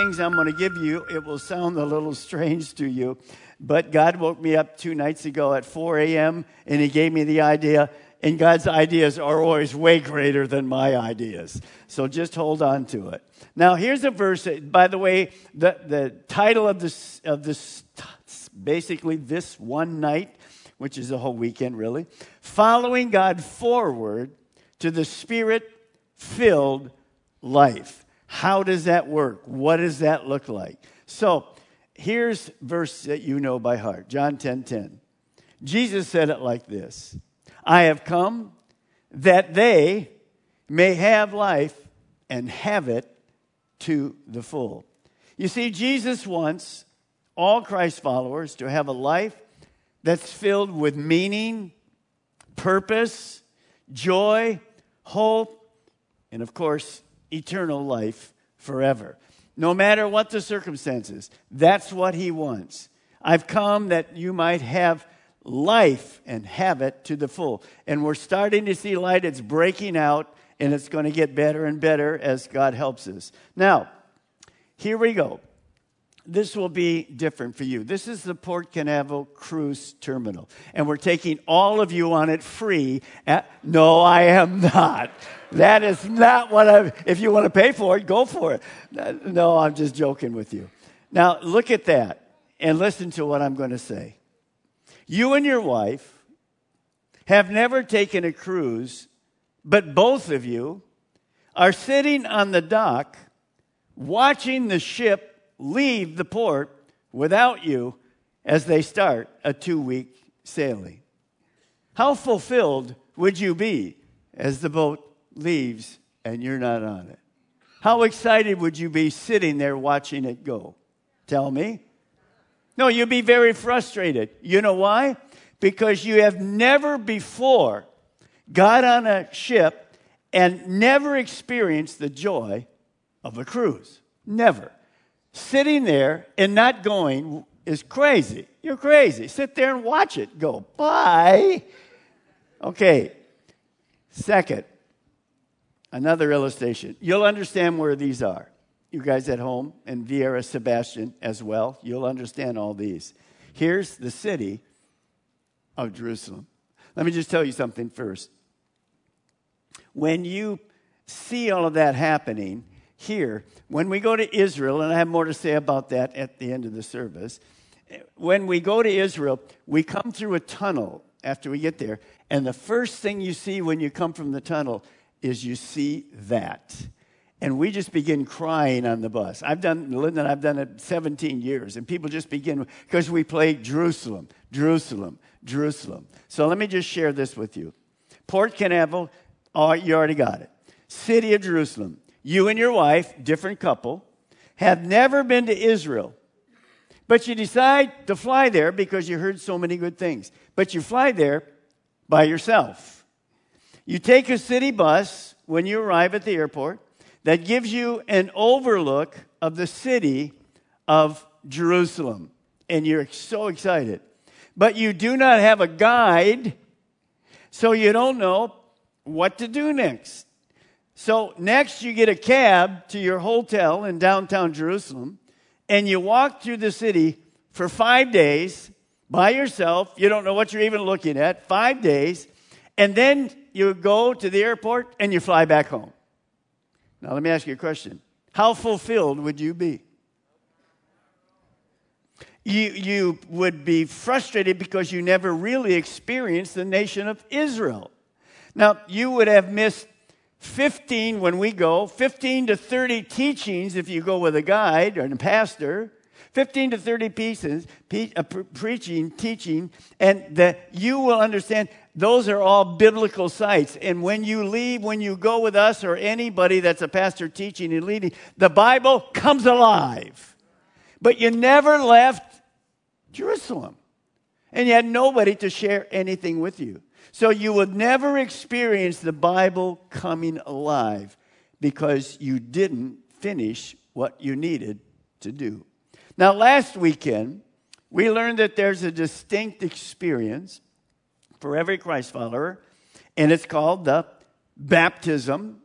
things I'm going to give you, it will sound a little strange to you. But God woke me up two nights ago at 4 a.m. and He gave me the idea. And God's ideas are always way greater than my ideas. So just hold on to it. Now, here's a verse. By the way, the, the title of this, of this, basically this one night, which is a whole weekend really, following God forward to the spirit filled life. How does that work? What does that look like? So, here's verse that you know by heart. John 10:10. 10, 10. Jesus said it like this. I have come that they may have life and have it to the full. You see, Jesus wants all Christ followers to have a life that's filled with meaning, purpose, joy, hope, and of course, eternal life forever. No matter what the circumstances, that's what he wants. I've come that you might have life and have it to the full. And we're starting to see light. It's breaking out, and it's going to get better and better as God helps us. Now, here we go. This will be different for you. This is the Port Canaveral Cruise Terminal, and we're taking all of you on it free. At, no, I am not. That is not what I. If you want to pay for it, go for it. No, I'm just joking with you. Now, look at that and listen to what I'm going to say. You and your wife have never taken a cruise, but both of you are sitting on the dock watching the ship leave the port without you as they start a two week sailing. How fulfilled would you be as the boat leaves and you're not on it? How excited would you be sitting there watching it go? Tell me. No, you'd be very frustrated. You know why? Because you have never before got on a ship and never experienced the joy of a cruise. Never. Sitting there and not going is crazy. You're crazy. Sit there and watch it go. Bye. Okay. Second, another illustration. You'll understand where these are you guys at home, and Vieira Sebastian as well, you'll understand all these. Here's the city of Jerusalem. Let me just tell you something first. When you see all of that happening here, when we go to Israel, and I have more to say about that at the end of the service, when we go to Israel, we come through a tunnel after we get there, and the first thing you see when you come from the tunnel is you see that and we just begin crying on the bus. I've done, Linda, I've done it 17 years, and people just begin because we play Jerusalem, Jerusalem, Jerusalem. So let me just share this with you. Port Canaveral, oh, you already got it. City of Jerusalem. You and your wife, different couple, have never been to Israel, but you decide to fly there because you heard so many good things. But you fly there by yourself. You take a city bus when you arrive at the airport that gives you an overlook of the city of Jerusalem. And you're so excited. But you do not have a guide, so you don't know what to do next. So, next, you get a cab to your hotel in downtown Jerusalem, and you walk through the city for five days by yourself. You don't know what you're even looking at, five days. And then you go to the airport and you fly back home. Now, let me ask you a question. How fulfilled would you be? You, you would be frustrated because you never really experienced the nation of Israel. Now, you would have missed 15 when we go, 15 to 30 teachings if you go with a guide or a pastor, 15 to 30 pieces, pe- uh, pre- preaching, teaching, and that you will understand those are all biblical sites. And when you leave, when you go with us or anybody that's a pastor teaching and leading, the Bible comes alive. But you never left Jerusalem. And you had nobody to share anything with you. So you will never experience the Bible coming alive because you didn't finish what you needed to do. Now, last weekend, we learned that there's a distinct experience for every Christ follower, and it's called the baptism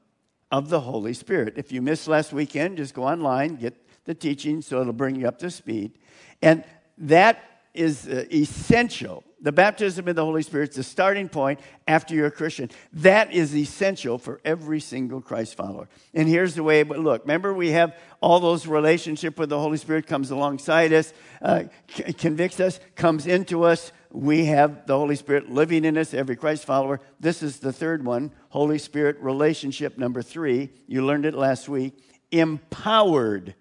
of the Holy Spirit. If you missed last weekend, just go online, get the teaching, so it'll bring you up to speed. And that is uh, essential. The baptism in the Holy Spirit is the starting point after you're a Christian. That is essential for every single Christ follower. And here's the way But look. Remember, we have all those relationship with the Holy Spirit comes alongside us, uh, c- convicts us, comes into us. We have the Holy Spirit living in us, every Christ follower. This is the third one Holy Spirit relationship number three. You learned it last week. Empowered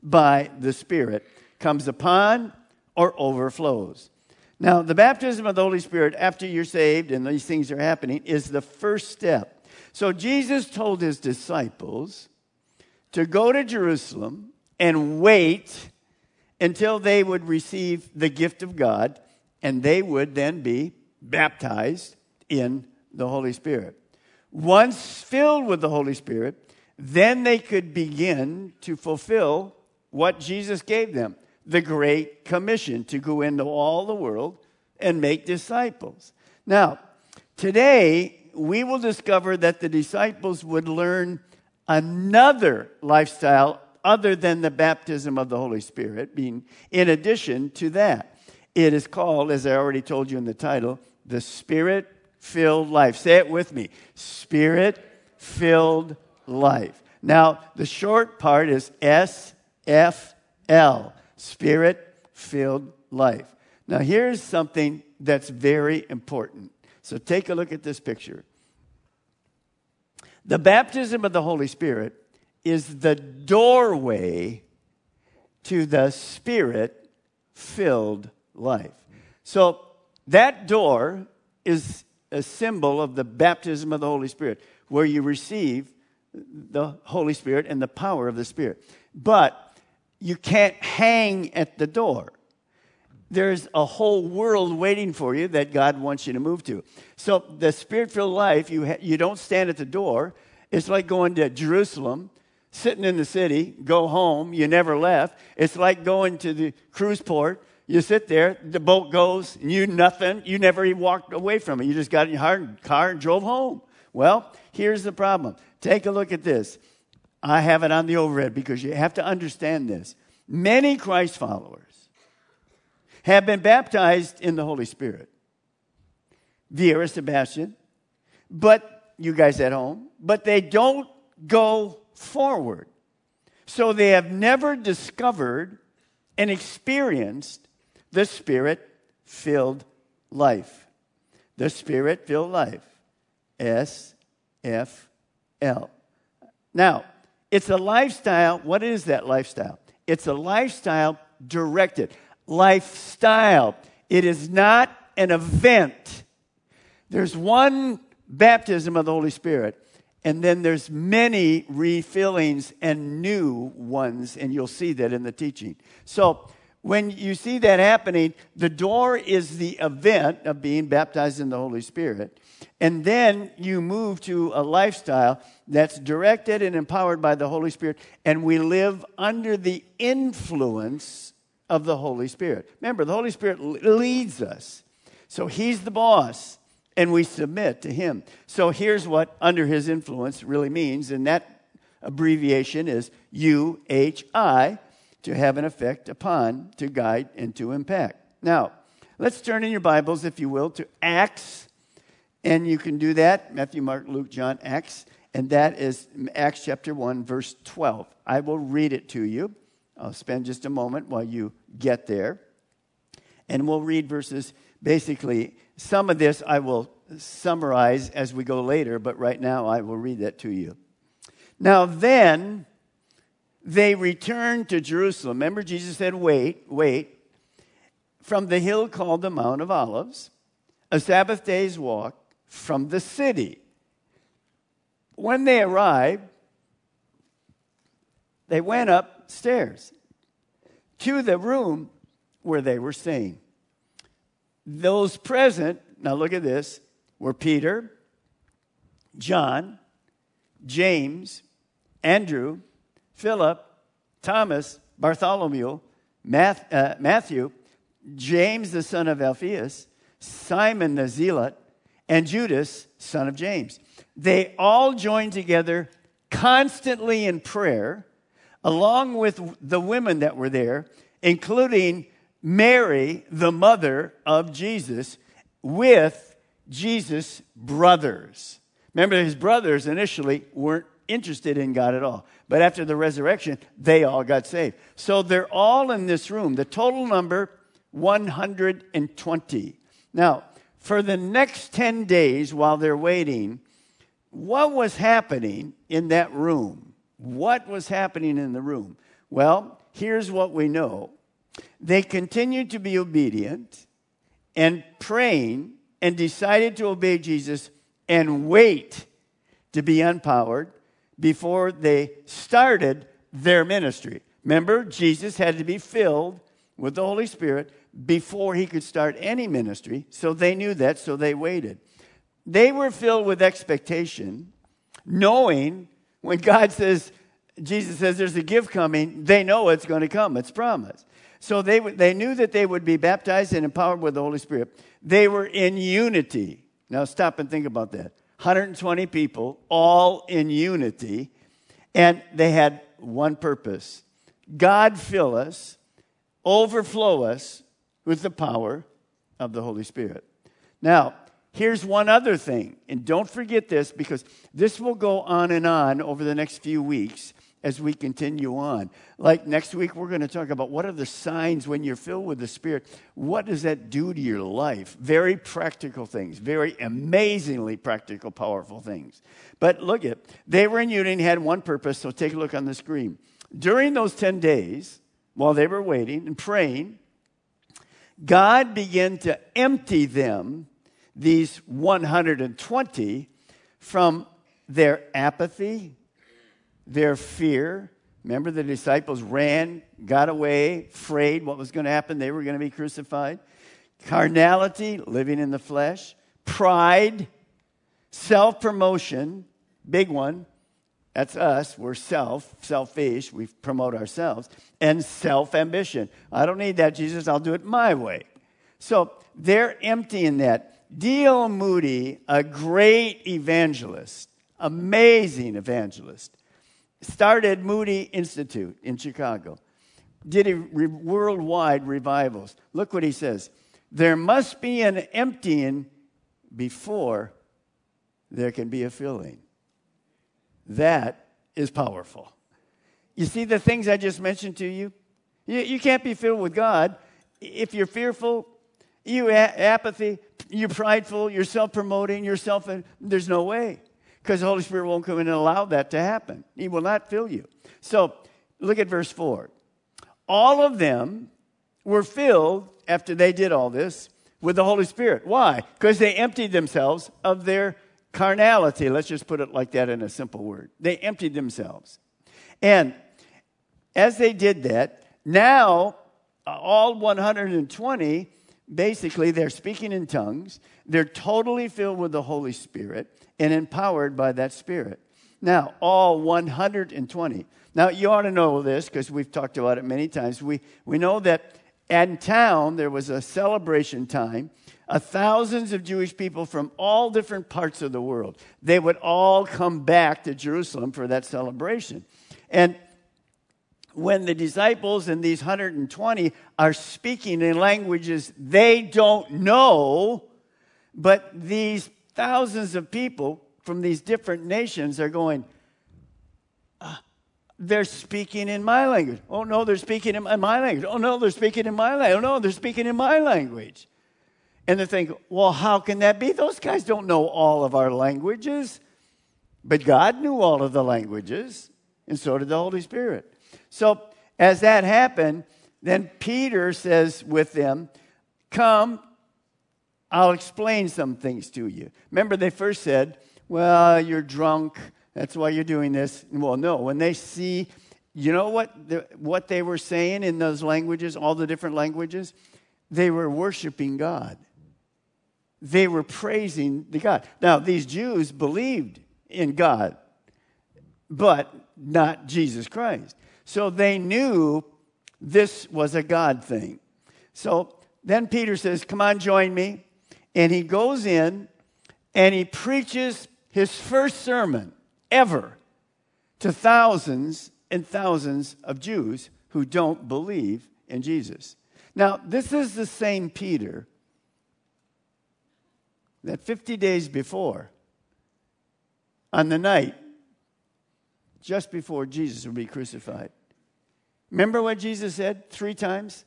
by the Spirit comes upon or overflows. Now, the baptism of the Holy Spirit after you're saved and these things are happening is the first step. So, Jesus told his disciples to go to Jerusalem and wait until they would receive the gift of God, and they would then be baptized in the Holy Spirit. Once filled with the Holy Spirit, then they could begin to fulfill what Jesus gave them the Great Commission to go into all the world and make disciples. Now, today we will discover that the disciples would learn another lifestyle other than the baptism of the Holy Spirit, being in addition to that. It is called, as I already told you in the title, the Spirit filled life. Say it with me Spirit filled life. Now, the short part is S F L. Spirit filled life. Now, here's something that's very important. So, take a look at this picture. The baptism of the Holy Spirit is the doorway to the Spirit filled life. So, that door is a symbol of the baptism of the Holy Spirit, where you receive the Holy Spirit and the power of the Spirit. But you can't hang at the door. There's a whole world waiting for you that God wants you to move to. So, the spirit filled life, you, ha- you don't stand at the door. It's like going to Jerusalem, sitting in the city, go home, you never left. It's like going to the cruise port. You sit there, the boat goes, and you nothing. You never even walked away from it. You just got in your car and drove home. Well, here's the problem. Take a look at this. I have it on the overhead because you have to understand this. Many Christ followers have been baptized in the Holy Spirit. Vera, Sebastian, but you guys at home, but they don't go forward. So they have never discovered and experienced the Spirit filled life. The Spirit filled life. S F L. Now, it's a lifestyle. What is that lifestyle? It's a lifestyle directed. Lifestyle. It is not an event. There's one baptism of the Holy Spirit, and then there's many refillings and new ones, and you'll see that in the teaching. So when you see that happening, the door is the event of being baptized in the Holy Spirit. And then you move to a lifestyle that's directed and empowered by the Holy Spirit, and we live under the influence of the Holy Spirit. Remember, the Holy Spirit leads us. So he's the boss, and we submit to him. So here's what under his influence really means, and that abbreviation is UHI to have an effect upon, to guide, and to impact. Now, let's turn in your Bibles, if you will, to Acts and you can do that Matthew, Mark, Luke, John, Acts. And that is Acts chapter 1, verse 12. I will read it to you. I'll spend just a moment while you get there. And we'll read verses. Basically, some of this I will summarize as we go later, but right now I will read that to you. Now, then they returned to Jerusalem. Remember, Jesus said, Wait, wait, from the hill called the Mount of Olives, a Sabbath day's walk from the city. When they arrived, they went upstairs to the room where they were staying. Those present, now look at this, were Peter, John, James, Andrew, Philip, Thomas, Bartholomew, uh, Matthew, James the son of Alphaeus, Simon the Zealot, and Judas, son of James. They all joined together constantly in prayer along with the women that were there, including Mary, the mother of Jesus, with Jesus' brothers. Remember, his brothers initially weren't interested in God at all. But after the resurrection, they all got saved. So they're all in this room. The total number, 120. Now, for the next 10 days while they're waiting, what was happening in that room? What was happening in the room? Well, here's what we know they continued to be obedient and praying and decided to obey Jesus and wait to be empowered before they started their ministry. Remember, Jesus had to be filled with the Holy Spirit before he could start any ministry, so they knew that, so they waited. They were filled with expectation, knowing when God says, Jesus says there's a gift coming, they know it's going to come, it's promised. So they, they knew that they would be baptized and empowered with the Holy Spirit. They were in unity. Now stop and think about that. 120 people, all in unity, and they had one purpose God fill us, overflow us with the power of the Holy Spirit. Now, here's one other thing, and don't forget this because this will go on and on over the next few weeks as we continue on. Like next week, we're going to talk about what are the signs when you're filled with the Spirit. What does that do to your life? Very practical things, very amazingly practical, powerful things. But look at, they were in unity, and had one purpose, so take a look on the screen. During those 10 days, while they were waiting and praying, God began to empty them, these 120, from their apathy, their fear. Remember, the disciples ran, got away, afraid what was going to happen. They were going to be crucified. Carnality, living in the flesh. Pride, self promotion, big one. That's us. We're self, selfish. We promote ourselves. And self ambition. I don't need that, Jesus. I'll do it my way. So they're emptying that. D.L. Moody, a great evangelist, amazing evangelist, started Moody Institute in Chicago, did a re- worldwide revivals. Look what he says. There must be an emptying before there can be a filling. That is powerful. You see the things I just mentioned to you? You, you can't be filled with God if you're fearful, you apathy, you're prideful, you're self promoting, you're self. There's no way because the Holy Spirit won't come in and allow that to happen. He will not fill you. So look at verse 4. All of them were filled after they did all this with the Holy Spirit. Why? Because they emptied themselves of their carnality. Let's just put it like that in a simple word. They emptied themselves. And as they did that, now uh, all 120 basically they're speaking in tongues. They're totally filled with the Holy Spirit and empowered by that Spirit. Now, all 120. Now, you ought to know this because we've talked about it many times. We, we know that in town there was a celebration time. Uh, thousands of Jewish people from all different parts of the world. They would all come back to Jerusalem for that celebration. And when the disciples and these 120 are speaking in languages they don't know, but these thousands of people from these different nations are going, uh, they're speaking in my language. Oh no, they're speaking in my language. Oh no, they're speaking in my language. Oh no, they're speaking in my language. And they think, well, how can that be? Those guys don't know all of our languages. But God knew all of the languages, and so did the Holy Spirit. So as that happened, then Peter says with them, Come, I'll explain some things to you. Remember, they first said, Well, you're drunk. That's why you're doing this. Well, no, when they see, you know what, the, what they were saying in those languages, all the different languages? They were worshiping God. They were praising the God. Now, these Jews believed in God, but not Jesus Christ. So they knew this was a God thing. So then Peter says, Come on, join me and he goes in and he preaches his first sermon ever to thousands and thousands of Jews who don't believe in Jesus. Now, this is the same Peter that 50 days before, on the night just before Jesus would be crucified, remember what Jesus said three times?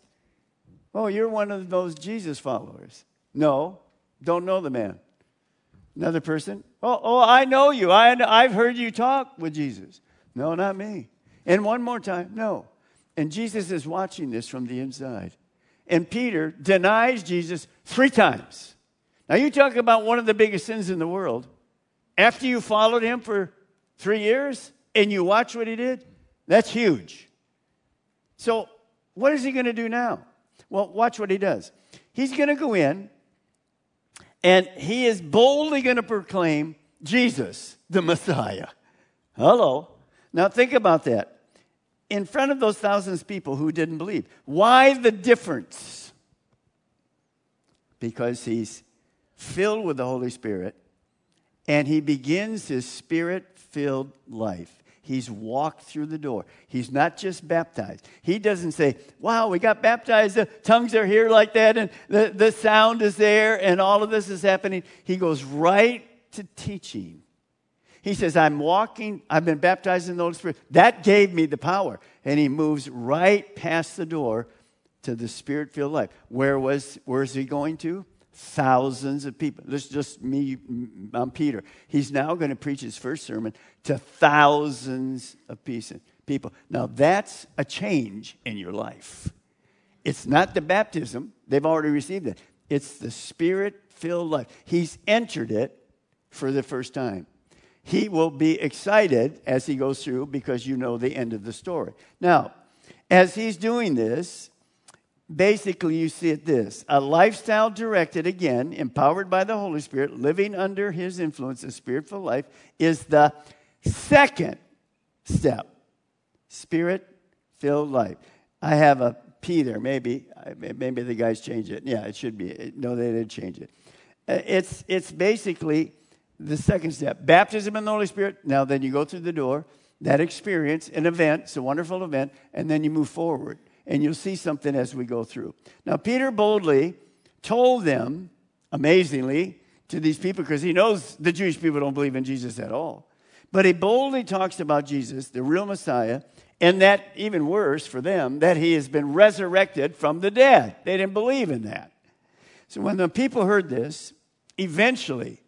Oh, you're one of those Jesus followers. No, don't know the man. Another person, oh, oh I know you. I, I've heard you talk with Jesus. No, not me. And one more time, no. And Jesus is watching this from the inside. And Peter denies Jesus three times. Now, you talk about one of the biggest sins in the world. After you followed him for three years and you watch what he did, that's huge. So, what is he going to do now? Well, watch what he does. He's going to go in and he is boldly going to proclaim Jesus, the Messiah. Hello. Now, think about that in front of those thousands of people who didn't believe. Why the difference? Because he's filled with the Holy Spirit and he begins his spirit filled life. He's walked through the door. He's not just baptized. He doesn't say, Wow, we got baptized. The tongues are here like that, and the, the sound is there, and all of this is happening. He goes right to teaching he says, I'm walking, I've been baptized in the Holy Spirit. That gave me the power. And he moves right past the door to the spirit filled life. Where was where is he going to? Thousands of people. This is just me, I'm Peter. He's now going to preach his first sermon to thousands of people. Now that's a change in your life. It's not the baptism, they've already received it. It's the spirit filled life. He's entered it for the first time he will be excited as he goes through because you know the end of the story. Now, as he's doing this, basically you see it this a lifestyle directed again, empowered by the Holy Spirit, living under his influence, a spiritual life, is the second step spirit filled life. I have a P there, maybe. Maybe the guys change it. Yeah, it should be. No, they didn't change it. Uh, it's, it's basically the second step baptism in the Holy Spirit. Now, then you go through the door, that experience, an event, it's a wonderful event, and then you move forward. And you'll see something as we go through. Now, Peter boldly told them, amazingly, to these people, because he knows the Jewish people don't believe in Jesus at all. But he boldly talks about Jesus, the real Messiah, and that, even worse for them, that he has been resurrected from the dead. They didn't believe in that. So when the people heard this, eventually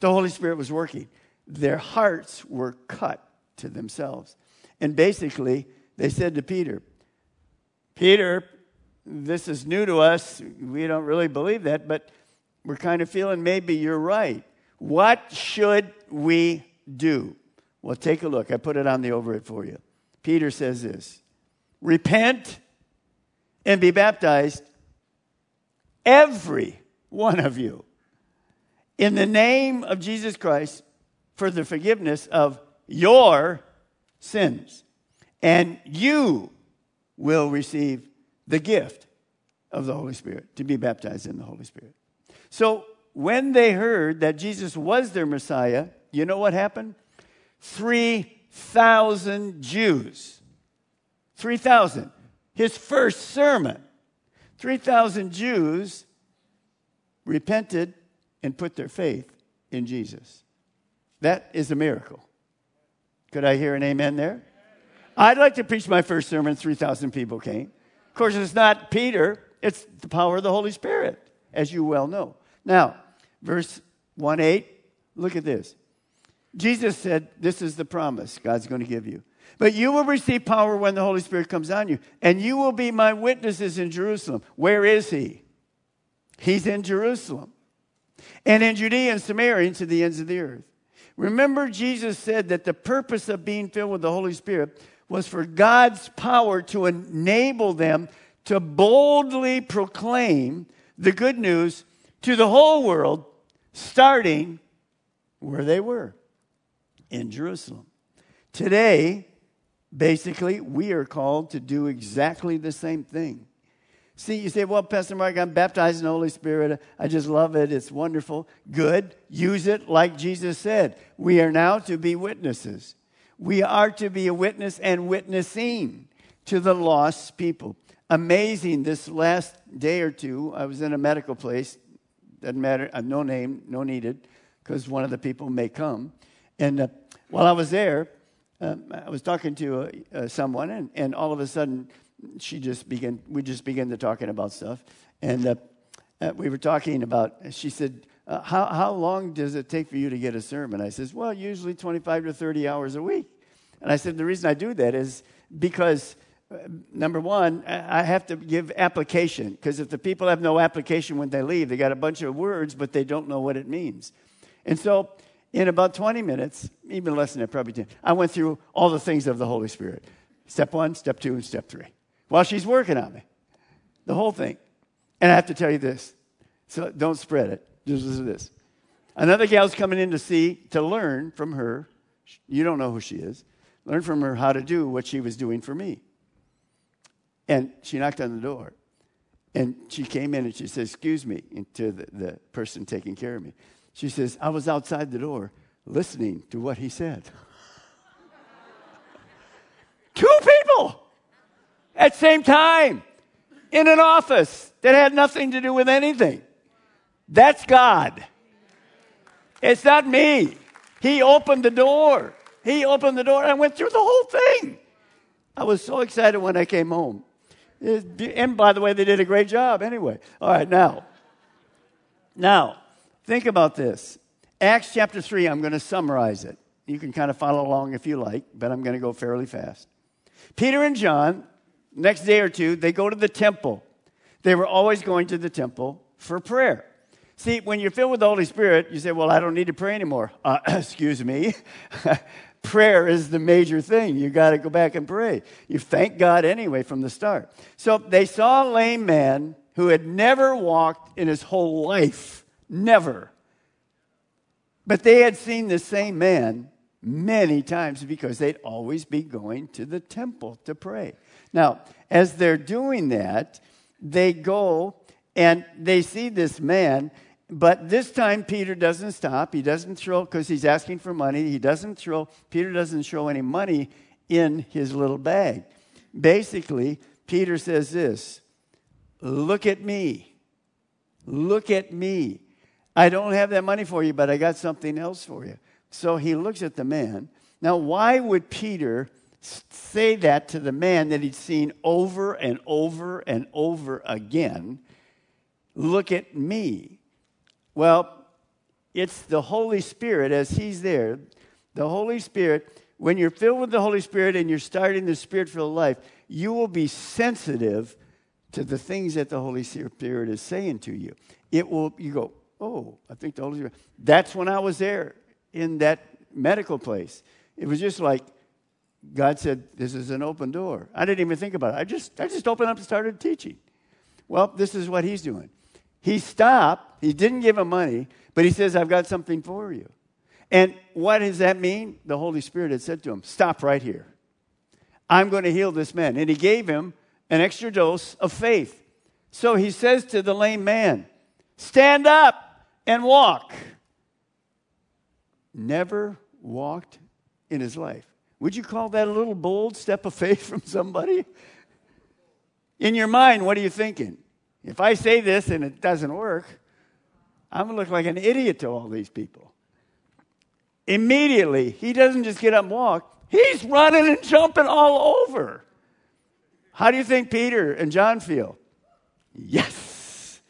the Holy Spirit was working. Their hearts were cut to themselves. And basically, they said to Peter, Peter, this is new to us. We don't really believe that, but we're kind of feeling maybe you're right. What should we do? Well, take a look. I put it on the overhead for you. Peter says this Repent and be baptized, every one of you, in the name of Jesus Christ for the forgiveness of your sins. And you will receive the gift of the Holy Spirit, to be baptized in the Holy Spirit. So when they heard that Jesus was their Messiah, you know what happened? 3,000 Jews. 3,000. His first sermon. 3,000 Jews repented and put their faith in Jesus. That is a miracle. Could I hear an amen there? I'd like to preach my first sermon, 3,000 people came. Of course, it's not Peter, it's the power of the Holy Spirit, as you well know. Now, verse 1 8, look at this. Jesus said, This is the promise God's going to give you. But you will receive power when the Holy Spirit comes on you, and you will be my witnesses in Jerusalem. Where is he? He's in Jerusalem and in Judea and Samaria and to the ends of the earth. Remember, Jesus said that the purpose of being filled with the Holy Spirit was for God's power to enable them to boldly proclaim the good news to the whole world, starting where they were in Jerusalem. Today, basically, we are called to do exactly the same thing. See, you say, well, Pastor Mark, I'm baptized in the Holy Spirit. I just love it. It's wonderful. Good. Use it like Jesus said. We are now to be witnesses. We are to be a witness and witnessing to the lost people. Amazing, this last day or two, I was in a medical place. Doesn't matter, uh, no name, no needed, because one of the people may come. And uh, while I was there, um, I was talking to uh, uh, someone, and, and all of a sudden, she just began, we just began to talking about stuff. And uh, uh, we were talking about, she said, uh, how, how long does it take for you to get a sermon? I says, well, usually 25 to 30 hours a week. And I said, the reason I do that is because, uh, number one, I have to give application. Because if the people have no application when they leave, they got a bunch of words, but they don't know what it means. And so, in about 20 minutes, even less than that, probably 10, I went through all the things of the Holy Spirit step one, step two, and step three while she's working on me. The whole thing. And I have to tell you this, so don't spread it. To this. Another gal's coming in to see, to learn from her. You don't know who she is. Learn from her how to do what she was doing for me. And she knocked on the door. And she came in and she said, Excuse me, to the, the person taking care of me. She says, I was outside the door listening to what he said. Two people at same time in an office that had nothing to do with anything. That's God. It's not me. He opened the door. He opened the door and I went through the whole thing. I was so excited when I came home. And by the way, they did a great job anyway. All right, now. Now, think about this. Acts chapter 3, I'm going to summarize it. You can kind of follow along if you like, but I'm going to go fairly fast. Peter and John, next day or two, they go to the temple. They were always going to the temple for prayer. See, when you're filled with the Holy Spirit, you say, Well, I don't need to pray anymore. Uh, excuse me. Prayer is the major thing. You got to go back and pray. You thank God anyway from the start. So they saw a lame man who had never walked in his whole life. Never. But they had seen the same man many times because they'd always be going to the temple to pray. Now, as they're doing that, they go and they see this man but this time, Peter doesn't stop. He doesn't throw, because he's asking for money, he doesn't throw, Peter doesn't throw any money in his little bag. Basically, Peter says this Look at me. Look at me. I don't have that money for you, but I got something else for you. So he looks at the man. Now, why would Peter say that to the man that he'd seen over and over and over again? Look at me. Well, it's the Holy Spirit as He's there. The Holy Spirit, when you're filled with the Holy Spirit and you're starting the spirit filled life, you will be sensitive to the things that the Holy Spirit is saying to you. It will, you go, oh, I think the Holy Spirit. That's when I was there in that medical place. It was just like, God said, This is an open door. I didn't even think about it. I just, I just opened up and started teaching. Well, this is what he's doing. He stopped. He didn't give him money, but he says, I've got something for you. And what does that mean? The Holy Spirit had said to him, Stop right here. I'm going to heal this man. And he gave him an extra dose of faith. So he says to the lame man, Stand up and walk. Never walked in his life. Would you call that a little bold step of faith from somebody? In your mind, what are you thinking? If I say this and it doesn't work, I'm going to look like an idiot to all these people. Immediately, he doesn't just get up and walk, he's running and jumping all over. How do you think Peter and John feel? Yes,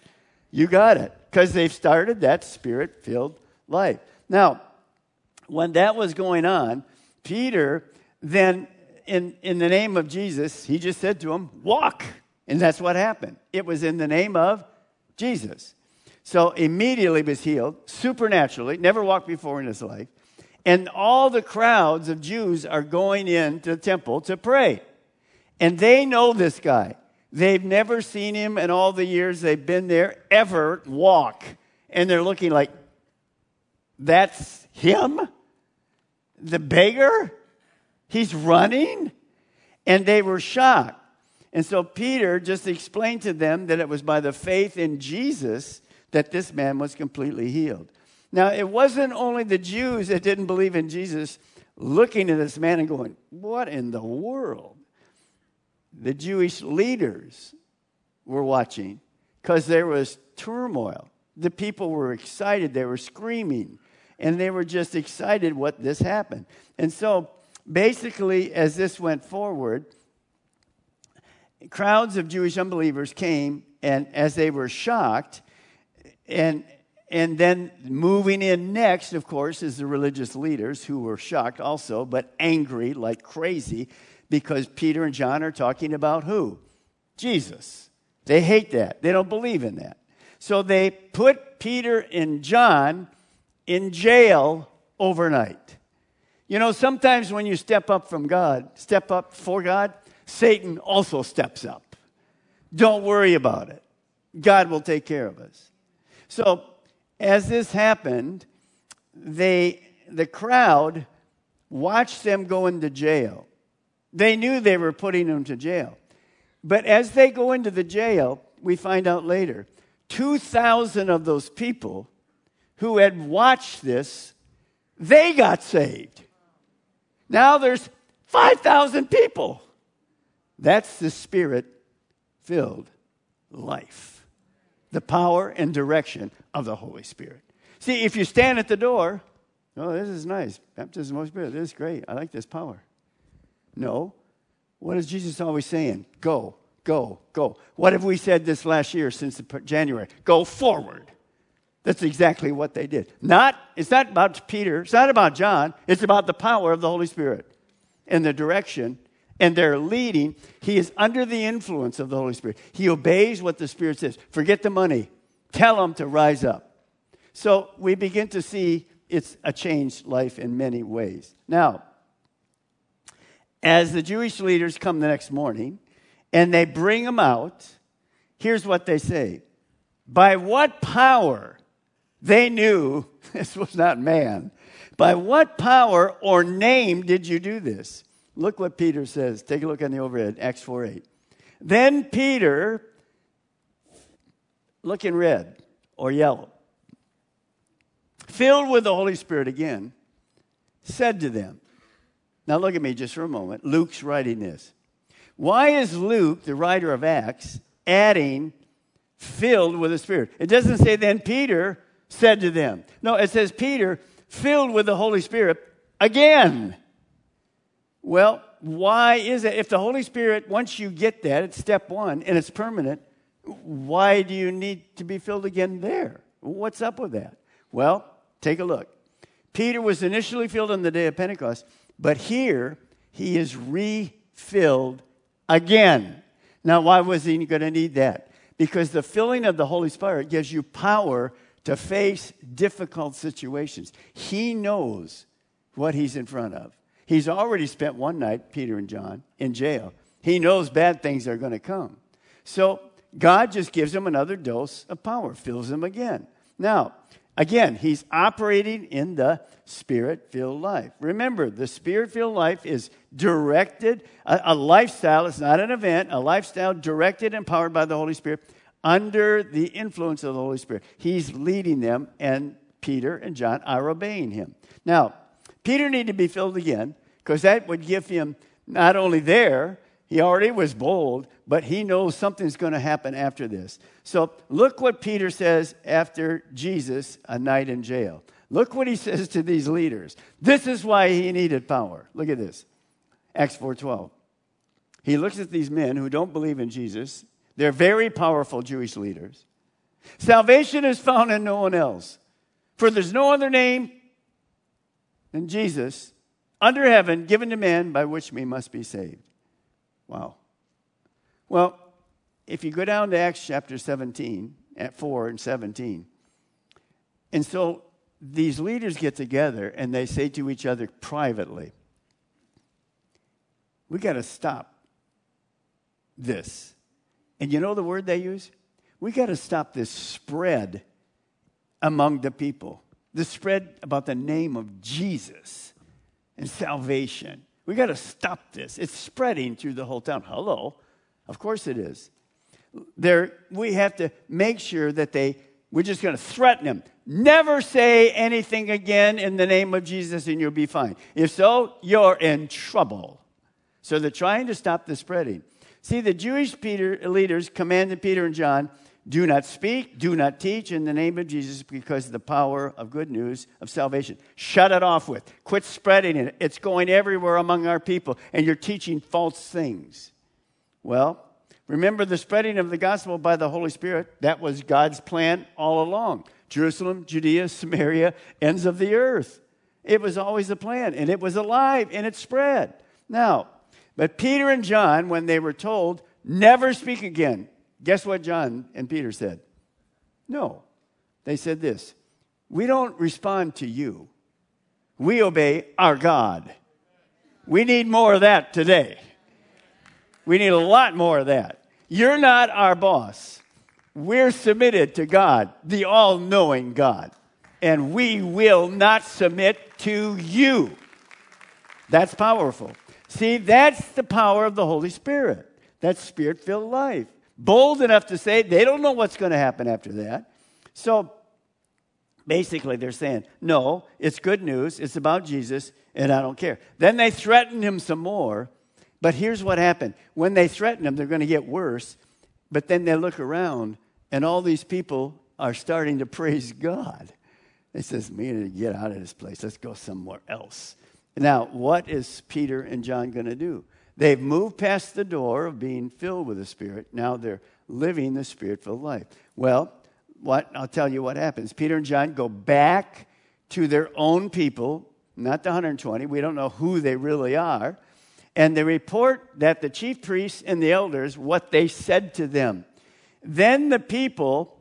you got it. Because they've started that spirit filled life. Now, when that was going on, Peter then, in, in the name of Jesus, he just said to him, Walk. And that's what happened. It was in the name of Jesus. So immediately was healed, supernaturally, never walked before in his life. And all the crowds of Jews are going into the temple to pray. And they know this guy. They've never seen him in all the years they've been there ever walk. And they're looking like, that's him? The beggar? He's running? And they were shocked. And so Peter just explained to them that it was by the faith in Jesus that this man was completely healed. Now, it wasn't only the Jews that didn't believe in Jesus, looking at this man and going, What in the world? The Jewish leaders were watching because there was turmoil. The people were excited, they were screaming, and they were just excited what this happened. And so, basically, as this went forward, crowds of Jewish unbelievers came, and as they were shocked, and and then moving in next, of course, is the religious leaders who were shocked also, but angry like crazy because Peter and John are talking about who? Jesus. They hate that. They don't believe in that. So they put Peter and John in jail overnight. You know, sometimes when you step up from God, step up for God, Satan also steps up. Don't worry about it. God will take care of us. So as this happened, they, the crowd watched them go into jail. They knew they were putting them to jail. But as they go into the jail, we find out later, 2,000 of those people who had watched this, they got saved. Now there's 5,000 people. That's the spirit filled life the power and direction of the Holy Spirit. See, if you stand at the door, oh, this is nice. Baptism of the Holy Spirit, this is great. I like this power. No. What is Jesus always saying? Go, go, go. What have we said this last year since January? Go forward. That's exactly what they did. Not, it's not about Peter, it's not about John, it's about the power of the Holy Spirit and the direction and they're leading, he is under the influence of the Holy Spirit. He obeys what the Spirit says. Forget the money. Tell him to rise up. So we begin to see it's a changed life in many ways. Now, as the Jewish leaders come the next morning and they bring him out, here's what they say By what power they knew this was not man, by what power or name did you do this? Look what Peter says. Take a look on the overhead, Acts 4 8. Then Peter, look in red or yellow, filled with the Holy Spirit again, said to them, Now look at me just for a moment. Luke's writing this. Why is Luke, the writer of Acts, adding filled with the Spirit? It doesn't say then Peter said to them. No, it says Peter filled with the Holy Spirit again. Well, why is it? If the Holy Spirit, once you get that, it's step one and it's permanent, why do you need to be filled again there? What's up with that? Well, take a look. Peter was initially filled on the day of Pentecost, but here he is refilled again. Now, why was he going to need that? Because the filling of the Holy Spirit gives you power to face difficult situations. He knows what he's in front of. He's already spent one night, Peter and John, in jail. He knows bad things are going to come. So God just gives him another dose of power, fills him again. Now, again, he's operating in the spirit filled life. Remember, the spirit filled life is directed, a, a, lifestyle, it's not an event, a lifestyle directed and powered by the Holy Spirit under the influence of the Holy Spirit. He's leading them, and Peter and John are obeying him. Now, Peter needed to be filled again because that would give him not only there, he already was bold, but he knows something's going to happen after this. So look what Peter says after Jesus, a night in jail. Look what he says to these leaders. This is why he needed power. Look at this. Acts 4:12. He looks at these men who don't believe in Jesus. They're very powerful Jewish leaders. Salvation is found in no one else. For there's no other name than Jesus under heaven given to man by which we must be saved. Wow. Well, if you go down to Acts chapter 17, at 4 and 17, and so these leaders get together and they say to each other privately, we got to stop this. And you know the word they use? We got to stop this spread among the people the spread about the name of Jesus and salvation. We got to stop this. It's spreading through the whole town. Hello. Of course it is. There, we have to make sure that they We're just going to threaten them. Never say anything again in the name of Jesus and you'll be fine. If so, you're in trouble. So they're trying to stop the spreading. See, the Jewish Peter, leaders commanded Peter and John do not speak, do not teach in the name of Jesus because of the power of good news of salvation. Shut it off with. Quit spreading it. It's going everywhere among our people, and you're teaching false things. Well, remember the spreading of the gospel by the Holy Spirit? That was God's plan all along. Jerusalem, Judea, Samaria, ends of the earth. It was always a plan, and it was alive, and it spread. Now, but Peter and John, when they were told, never speak again, guess what John and Peter said? No. They said this We don't respond to you, we obey our God. We need more of that today. We need a lot more of that. You're not our boss. We're submitted to God, the all knowing God, and we will not submit to you. That's powerful. See, that's the power of the Holy Spirit. That spirit filled life. Bold enough to say they don't know what's going to happen after that. So basically, they're saying, no, it's good news. It's about Jesus, and I don't care. Then they threaten him some more. But here's what happened when they threaten him, they're going to get worse. But then they look around, and all these people are starting to praise God. They says, "We need to get out of this place. Let's go somewhere else." Now, what is Peter and John going to do? They've moved past the door of being filled with the Spirit. Now they're living the Spirit filled life. Well, what I'll tell you what happens. Peter and John go back to their own people, not the 120. We don't know who they really are. And they report that the chief priests and the elders, what they said to them. Then the people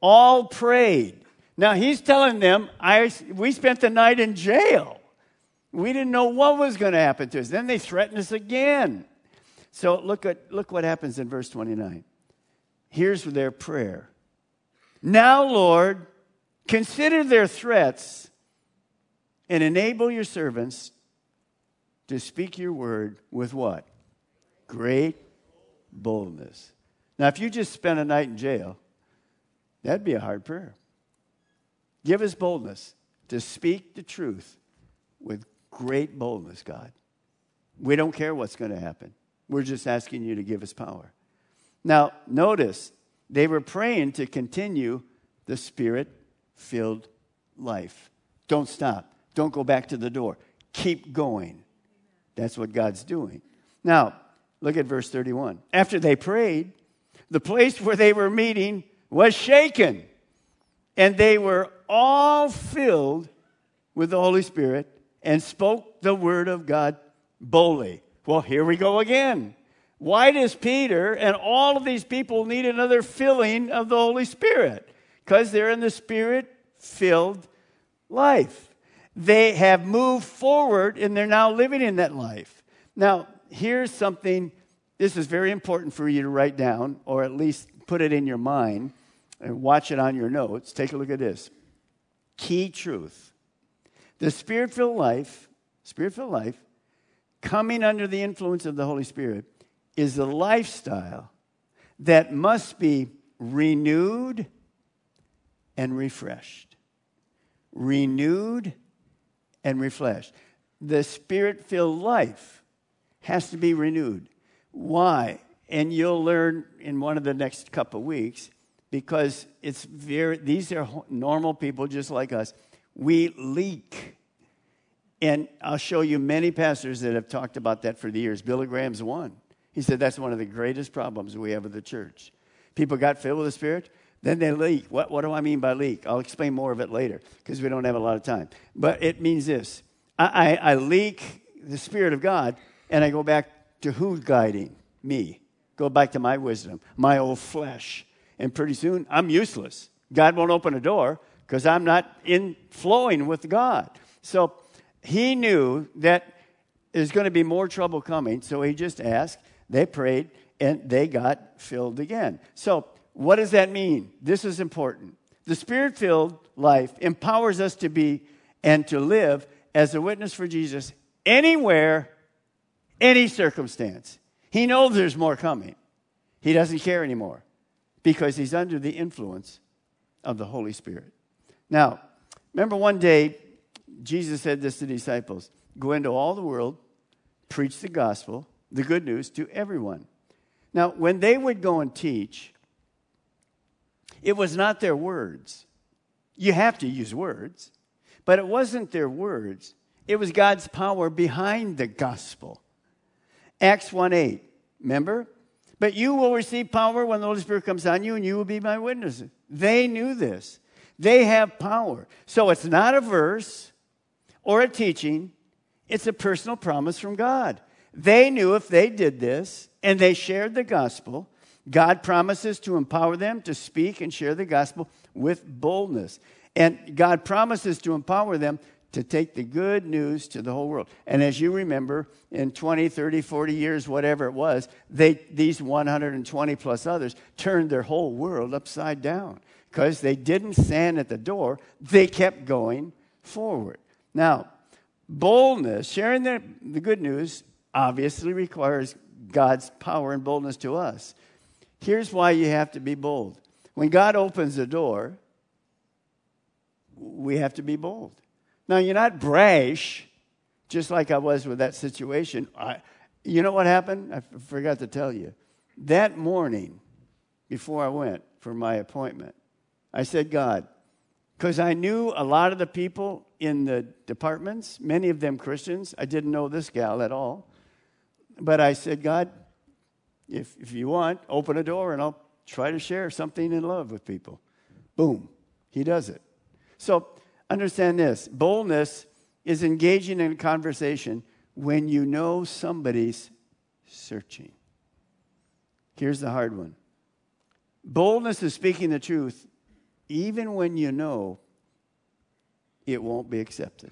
all prayed. Now he's telling them, I, we spent the night in jail. We didn't know what was going to happen to us. Then they threatened us again. So look at look what happens in verse 29. Here's their prayer. Now, Lord, consider their threats and enable your servants to speak your word with what? Great boldness. Now, if you just spent a night in jail, that'd be a hard prayer. Give us boldness to speak the truth with great boldness, God. We don't care what's going to happen. We're just asking you to give us power. Now, notice they were praying to continue the spirit filled life. Don't stop. Don't go back to the door. Keep going. That's what God's doing. Now, look at verse 31. After they prayed, the place where they were meeting was shaken, and they were all filled with the Holy Spirit and spoke the word of God boldly. Well, here we go again. Why does Peter and all of these people need another filling of the Holy Spirit? Because they're in the Spirit filled life. They have moved forward and they're now living in that life. Now, here's something, this is very important for you to write down, or at least put it in your mind and watch it on your notes. Take a look at this. Key truth the spirit filled life, spirit filled life, coming under the influence of the Holy Spirit, is a lifestyle that must be renewed and refreshed. Renewed and refreshed. The spirit filled life has to be renewed. Why? And you'll learn in one of the next couple weeks because it's very, these are normal people just like us we leak. And I'll show you many pastors that have talked about that for the years. Billy Graham's one. He said that's one of the greatest problems we have with the church. People got filled with the Spirit, then they leak. What, what do I mean by leak? I'll explain more of it later because we don't have a lot of time. But it means this I, I, I leak the Spirit of God, and I go back to who's guiding me. Go back to my wisdom, my old flesh. And pretty soon, I'm useless. God won't open a door because I'm not in flowing with God. So he knew that there's going to be more trouble coming. So he just asked, they prayed, and they got filled again. So, what does that mean? This is important. The spirit filled life empowers us to be and to live as a witness for Jesus anywhere, any circumstance. He knows there's more coming. He doesn't care anymore because he's under the influence of the Holy Spirit. Now, remember one day, Jesus said this to the disciples Go into all the world, preach the gospel, the good news to everyone. Now, when they would go and teach, it was not their words. You have to use words, but it wasn't their words. It was God's power behind the gospel. Acts 1 8, remember? But you will receive power when the Holy Spirit comes on you, and you will be my witnesses. They knew this. They have power. So it's not a verse or a teaching, it's a personal promise from God. They knew if they did this and they shared the gospel, God promises to empower them to speak and share the gospel with boldness. And God promises to empower them to take the good news to the whole world. And as you remember, in 20, 30, 40 years, whatever it was, they, these 120 plus others turned their whole world upside down because they didn't stand at the door, they kept going forward. Now, boldness, sharing the, the good news, obviously requires God's power and boldness to us. Here's why you have to be bold. When God opens the door, we have to be bold. Now, you're not brash, just like I was with that situation. I, you know what happened? I forgot to tell you. That morning, before I went for my appointment, I said, God, because I knew a lot of the people in the departments, many of them Christians. I didn't know this gal at all. But I said, God, if, if you want, open a door and I'll try to share something in love with people. Boom, he does it. So understand this boldness is engaging in a conversation when you know somebody's searching. Here's the hard one boldness is speaking the truth even when you know it won't be accepted.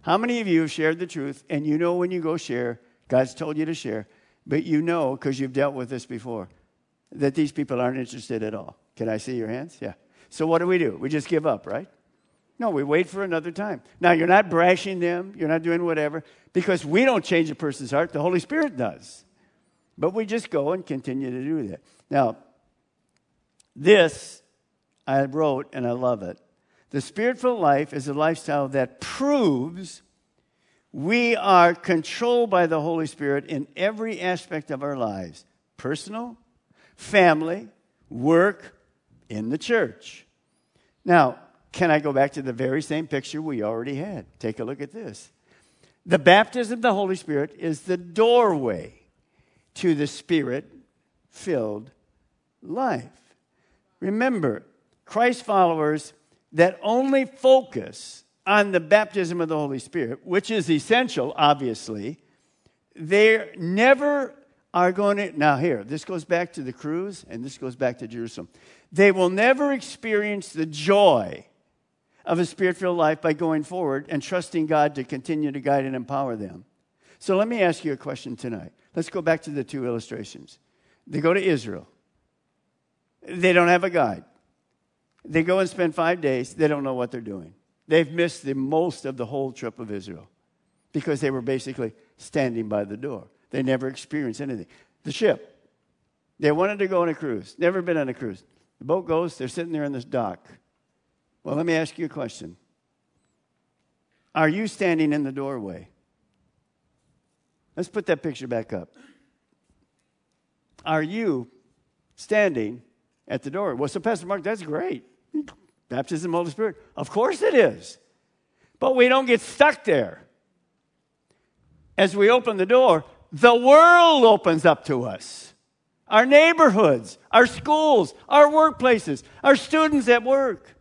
How many of you have shared the truth and you know when you go share, God's told you to share, but you know because you've dealt with this before that these people aren't interested at all? Can I see your hands? Yeah. So what do we do? We just give up, right? No, we wait for another time. Now, you're not brashing them, you're not doing whatever, because we don't change a person's heart, the Holy Spirit does. But we just go and continue to do that. Now, this I wrote, and I love it. The spiritual life is a lifestyle that proves we are controlled by the Holy Spirit in every aspect of our lives personal, family, work, in the church. Now, can I go back to the very same picture we already had? Take a look at this. The baptism of the Holy Spirit is the doorway to the Spirit filled life. Remember, Christ followers that only focus on the baptism of the Holy Spirit, which is essential, obviously, they never are going to. Now, here, this goes back to the cruise and this goes back to Jerusalem. They will never experience the joy of a spirit filled life by going forward and trusting God to continue to guide and empower them. So let me ask you a question tonight. Let's go back to the two illustrations. They go to Israel, they don't have a guide. They go and spend five days, they don't know what they're doing. They've missed the most of the whole trip of Israel because they were basically standing by the door. They never experienced anything. The ship, they wanted to go on a cruise, never been on a cruise. The boat goes, they're sitting there in this dock. Well, let me ask you a question. Are you standing in the doorway? Let's put that picture back up. Are you standing at the door? Well, so Pastor Mark, that's great. Baptism of the Holy Spirit. Of course it is. But we don't get stuck there. As we open the door, the world opens up to us. Our neighborhoods, our schools, our workplaces, our students at work.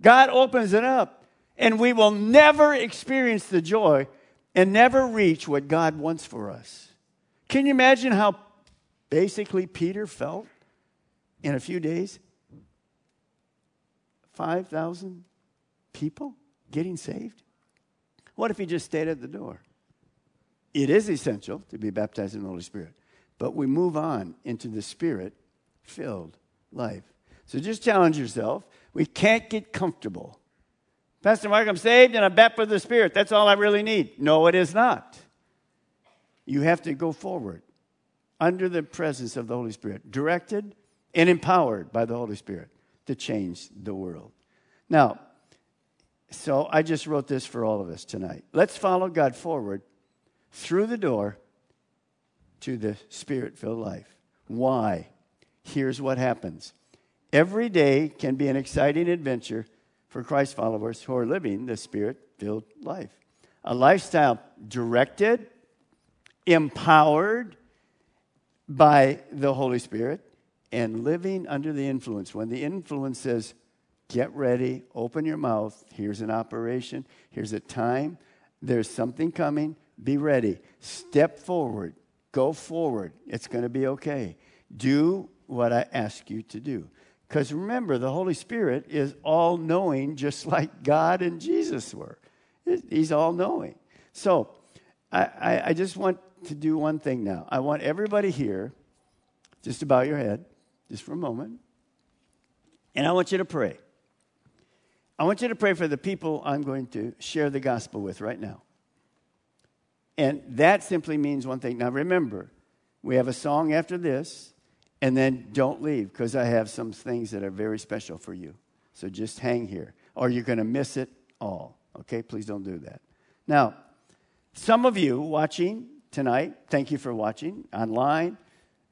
God opens it up, and we will never experience the joy and never reach what God wants for us. Can you imagine how basically Peter felt in a few days? 5,000 people getting saved? What if he just stayed at the door? It is essential to be baptized in the Holy Spirit, but we move on into the Spirit filled life. So just challenge yourself. We can't get comfortable. Pastor Mark, I'm saved and I'm baptized with the Spirit. That's all I really need. No, it is not. You have to go forward under the presence of the Holy Spirit, directed and empowered by the Holy Spirit to change the world. Now, so I just wrote this for all of us tonight. Let's follow God forward through the door to the spirit filled life. Why? Here's what happens every day can be an exciting adventure for Christ followers who are living the spirit filled life. A lifestyle directed, empowered by the Holy Spirit, and living under the influence. When the influence says, get ready, open your mouth, here's an operation, here's a time, there's something coming, be ready. Step forward, go forward. It's going to be okay. Do what I ask you to do. Because remember, the Holy Spirit is all knowing, just like God and Jesus were. He's all knowing. So I, I, I just want to do one thing now. I want everybody here just to bow your head, just for a moment. And I want you to pray. I want you to pray for the people I'm going to share the gospel with right now. And that simply means one thing. Now, remember, we have a song after this, and then don't leave because I have some things that are very special for you. So just hang here, or you're going to miss it all. Okay? Please don't do that. Now, some of you watching tonight, thank you for watching online.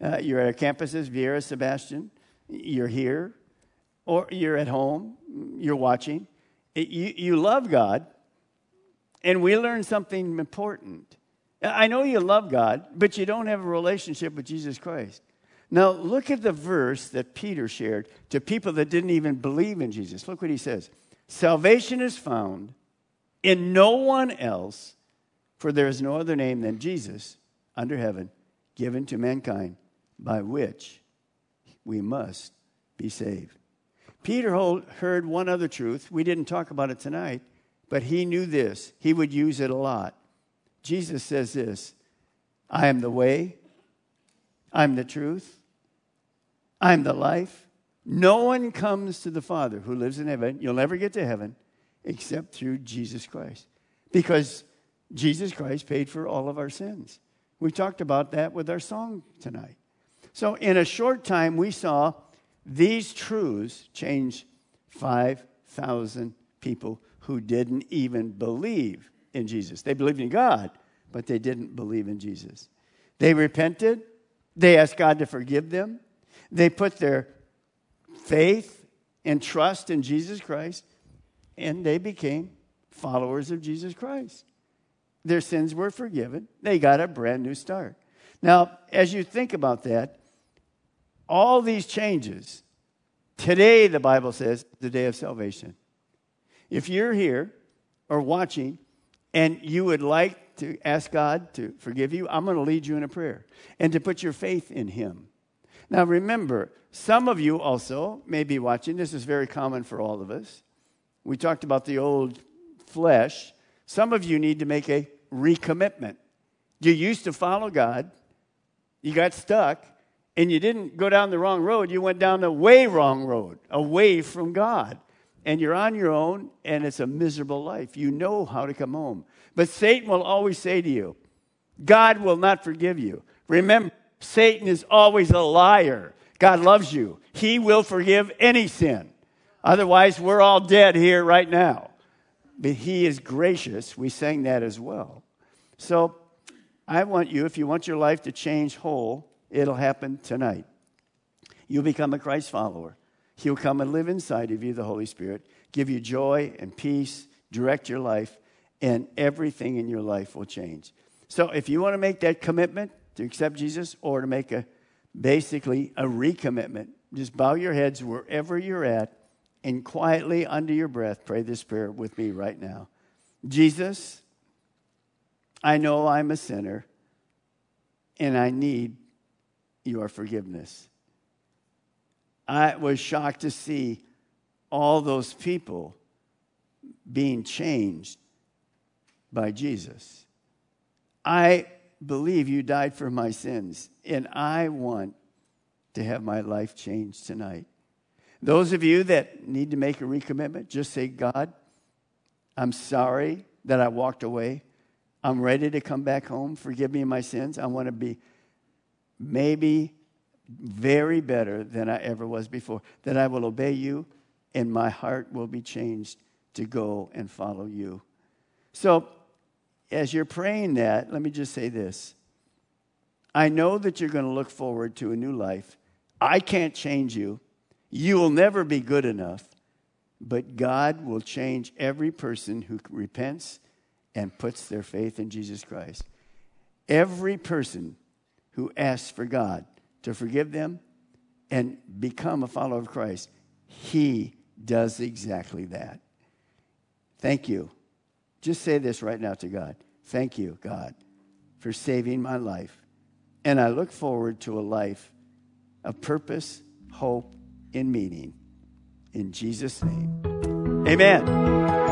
Uh, you're at our campuses, Viera, Sebastian. You're here, or you're at home, you're watching. It, you, you love God, and we learned something important. I know you love God, but you don't have a relationship with Jesus Christ. Now, look at the verse that Peter shared to people that didn't even believe in Jesus. Look what he says Salvation is found in no one else, for there is no other name than Jesus under heaven given to mankind by which we must be saved. Peter heard one other truth. We didn't talk about it tonight, but he knew this. He would use it a lot. Jesus says this I am the way, I'm the truth, I'm the life. No one comes to the Father who lives in heaven. You'll never get to heaven except through Jesus Christ. Because Jesus Christ paid for all of our sins. We talked about that with our song tonight. So, in a short time, we saw these truths change 5,000 people who didn't even believe in Jesus. They believed in God, but they didn't believe in Jesus. They repented, they asked God to forgive them, they put their faith and trust in Jesus Christ, and they became followers of Jesus Christ. Their sins were forgiven, they got a brand new start. Now, as you think about that, all these changes. Today, the Bible says, the day of salvation. If you're here or watching and you would like to ask God to forgive you, I'm going to lead you in a prayer and to put your faith in Him. Now, remember, some of you also may be watching. This is very common for all of us. We talked about the old flesh. Some of you need to make a recommitment. You used to follow God, you got stuck, and you didn't go down the wrong road, you went down the way wrong road, away from God. And you're on your own, and it's a miserable life. You know how to come home. But Satan will always say to you, God will not forgive you. Remember, Satan is always a liar. God loves you. He will forgive any sin. Otherwise, we're all dead here right now. But He is gracious. We sang that as well. So I want you, if you want your life to change whole, It'll happen tonight. You'll become a Christ follower. He'll come and live inside of you, the Holy Spirit, give you joy and peace, direct your life, and everything in your life will change. So if you want to make that commitment to accept Jesus or to make a basically a recommitment, just bow your heads wherever you're at and quietly under your breath pray this prayer with me right now. Jesus, I know I'm a sinner and I need your forgiveness. I was shocked to see all those people being changed by Jesus. I believe you died for my sins, and I want to have my life changed tonight. Those of you that need to make a recommitment, just say, God, I'm sorry that I walked away. I'm ready to come back home. Forgive me my sins. I want to be maybe very better than I ever was before. That I will obey you and my heart will be changed to go and follow you. So, as you're praying that, let me just say this. I know that you're going to look forward to a new life. I can't change you. You will never be good enough, but God will change every person who repents and puts their faith in Jesus Christ. Every person who asks for God to forgive them and become a follower of Christ, He does exactly that. Thank you. Just say this right now to God. Thank you, God, for saving my life. And I look forward to a life of purpose, hope, and meaning. In Jesus' name, amen.